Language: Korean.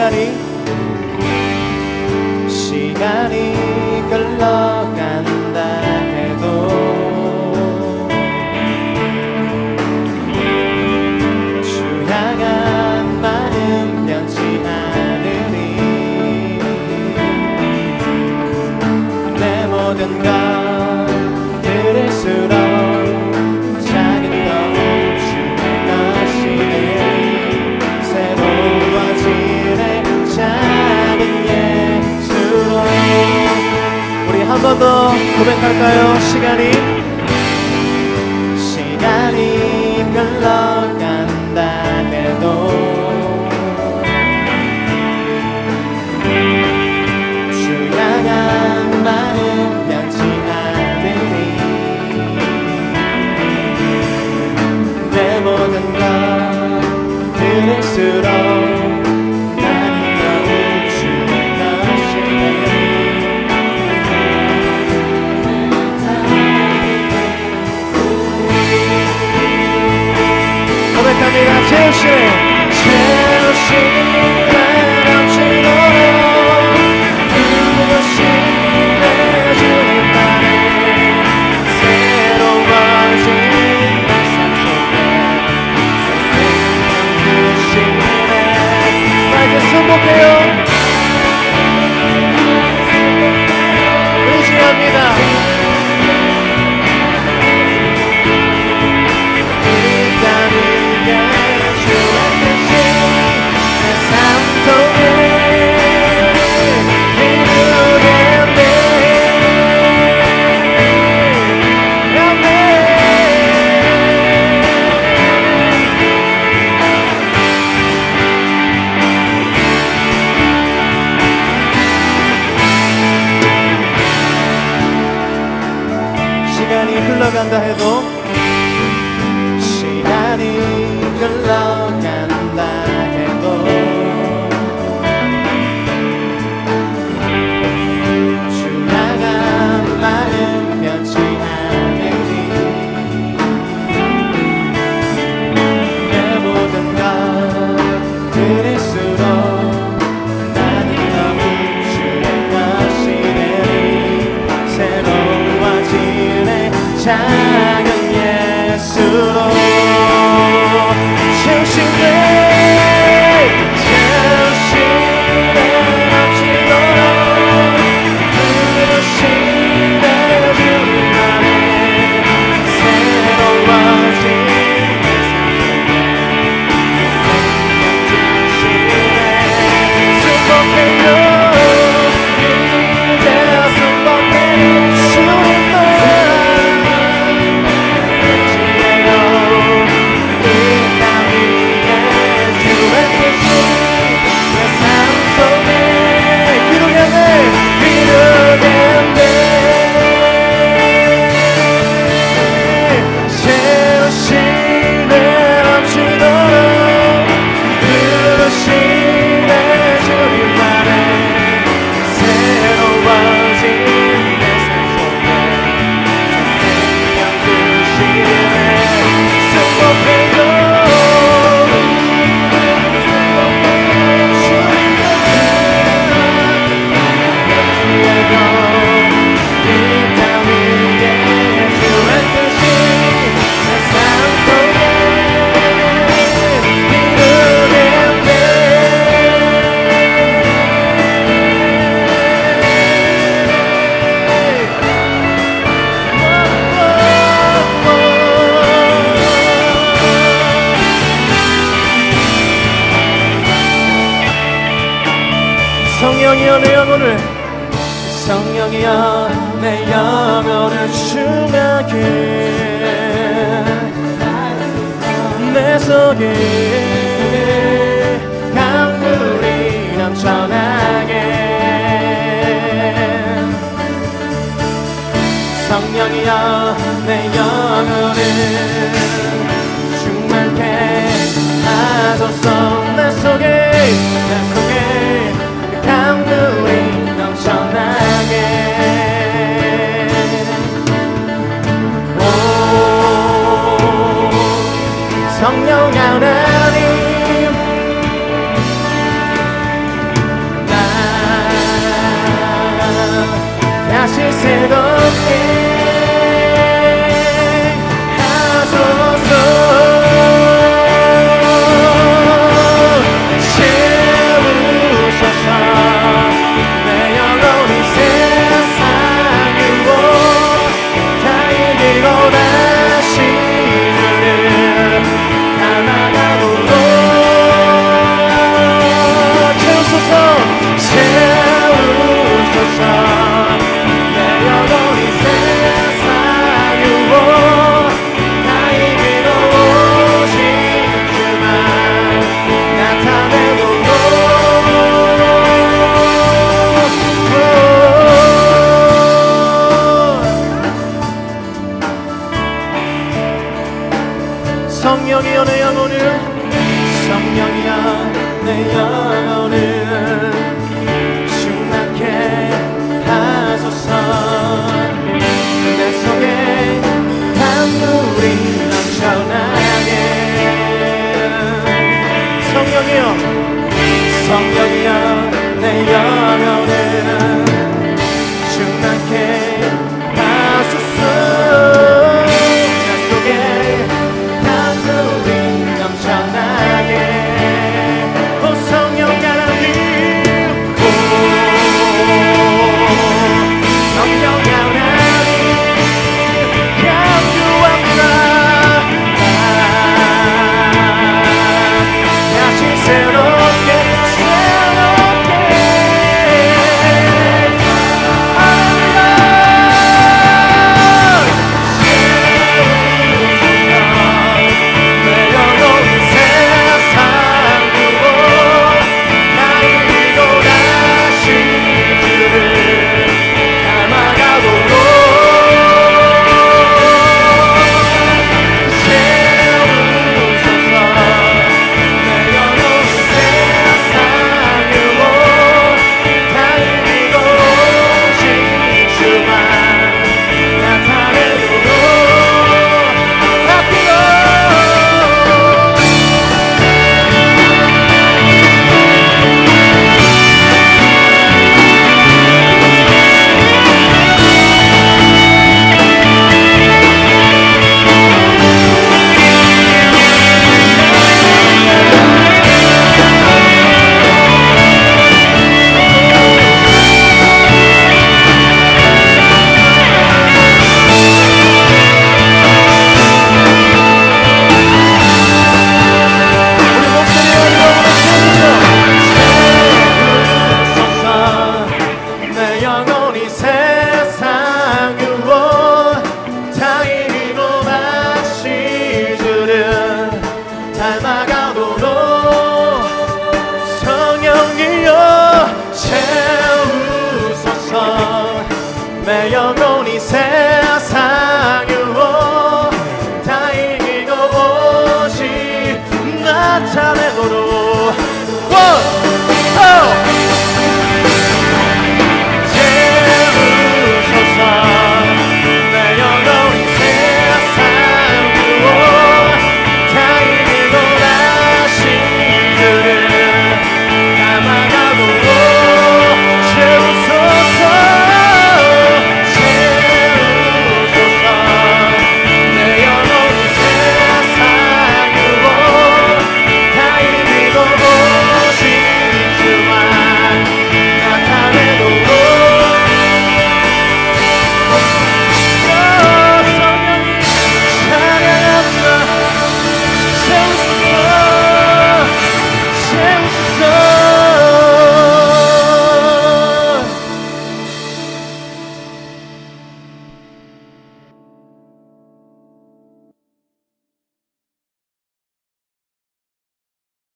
がにしがに 한 번 더 고백할까요? 시간이? 시간이 흘러간다 해도. 주양한 마음 변치 않으니. 내 모든 걸 들을수록 Cielo sin 시간이 흘러간다 해도 성령이여 내 영혼을 성령이여 내 영혼을 충만해 내 속에 강물이 넘쳐나게 성령이여 내 영혼을 충만케 하소서 내 속에